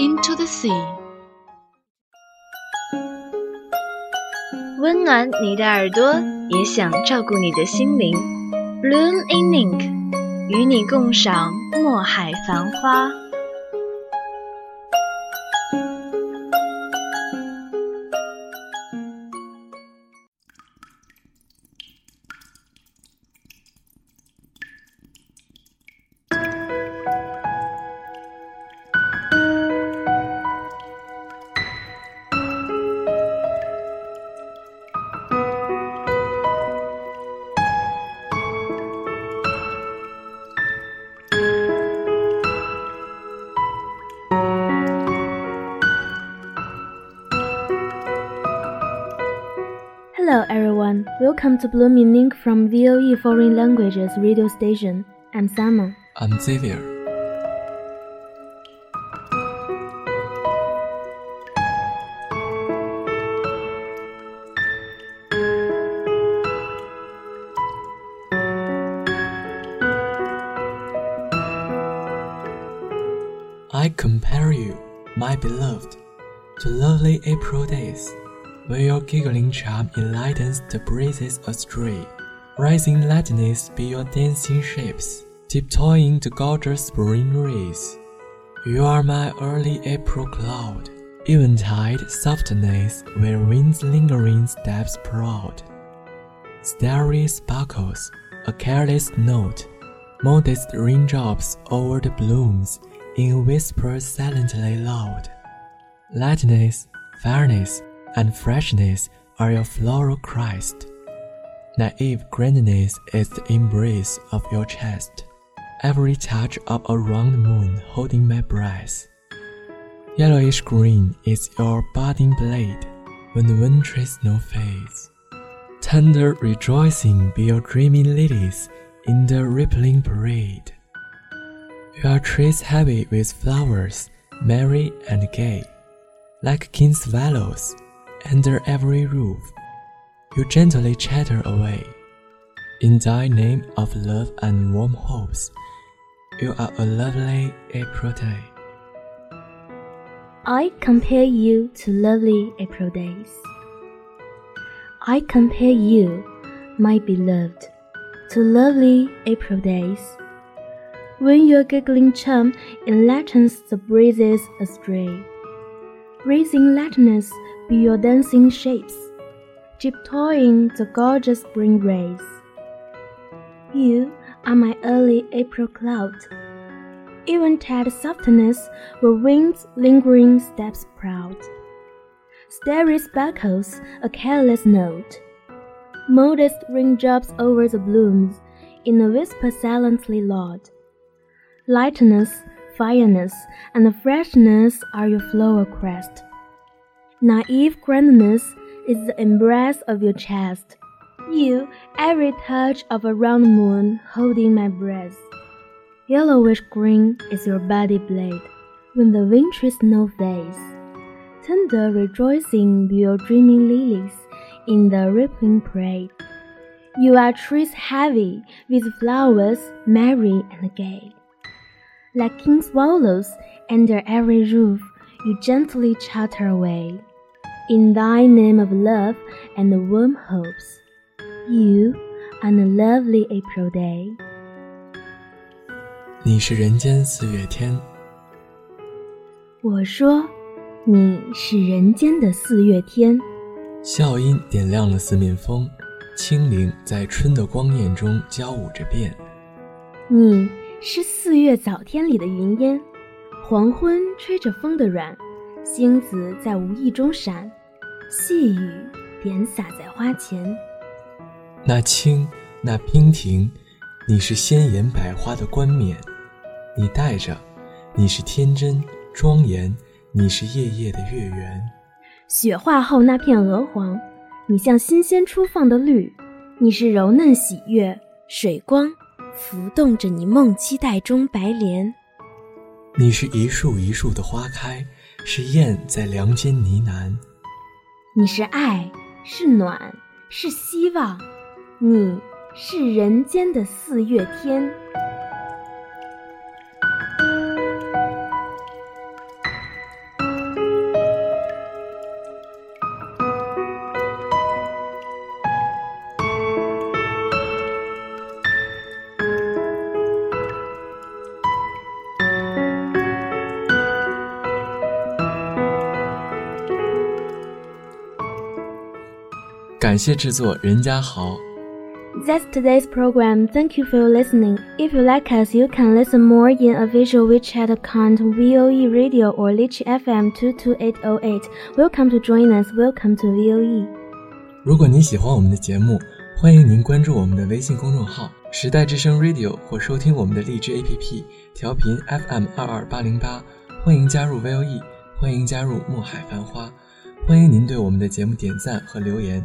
into the sea. 温暖你的耳朵，也想照顾你的心灵。Bloom in Ink，与你共赏墨海繁花。Hello everyone, welcome to Blooming Ink from VOE Foreign Languages radio station. I'm Summer. I'm Xavier. I compare you, my beloved, to lovely April days, where your giggling charm enlightens the breezes astray. Rising lightness be your dancing shapes, tiptoeing the gorgeous spring rays. You are my early April cloud, eventide softness where wind's lingering steps proud. Starry sparkles, a careless note, modest raindrops over the blooms in whispers silently loud. Lightness, fairness, and freshness are your floral Christ. Naive grandness is the embrace of your chest. Every touch of a round moon holding my breath. Yellowish green is your budding blade when the wintry snow fades. Tender rejoicing be your dreaming lilies in the rippling parade. Your trees heavy with flowers, merry and gay, like king swallows under every roof. You gently chatter away. In thy name of love and warm hopes, you are a lovely April day. I compare you to lovely April days. I compare you, my beloved, to lovely April days. When your giggling charm enlightens the breezes astray. Raising lightness be your dancing shapes, tiptoeing the gorgeous spring rays. You are my early April cloud, eventide softness where wind's lingering steps proud. Starry sparkles, a careless note, modest raindrops over the blooms, in a whisper silently loud. Lightness, fireness, and freshness are your flower crest. Naive grandness is the embrace of your chest. You, every touch of a round moon holding my breath. Yellowish green is your body blade when the wintry snow fades. Tender rejoicing your dreaming lilies in the rippling parade. You are trees heavy with flowers merry and gay Like king swallows under every roof, you gently chatter away. In thy name of love and warm hopes, you on a lovely April day. 你是人间四月天。我说，你是人间的四月天。笑音点亮了四面风，清灵在春的光艳中交舞着变。你 是四月早天里的云烟，黄昏吹着风的软，星子在无意中闪，细雨点洒在花前。那青，那娉婷，你是鲜艳百花的冠冕，你戴着，你是天真庄严，你是夜夜的月圆。雪化后那片鹅黄，你像新鲜初放的绿，你是柔嫩喜悦，水光浮动着你梦期待中白莲。你是一树一树的花开，是燕在梁间呢喃。你是爱，是暖，是希望，你是人间的四月天。感谢制作任家豪。That's today's program. Thank you for listening. If you like us, you can listen more in a visual WeChat account, VOE Radio or Lizhi FM 22808. Welcome to join us. Welcome to VOE. 如果您喜欢我们的节目，欢迎您关注我们的微信公众号“时代之声 Radio” 或收听我们的荔枝 APP 调频 FM 二二八零八。欢迎加入 VOE，欢迎加入墨海繁花，欢迎您对我们的节目点赞和留言。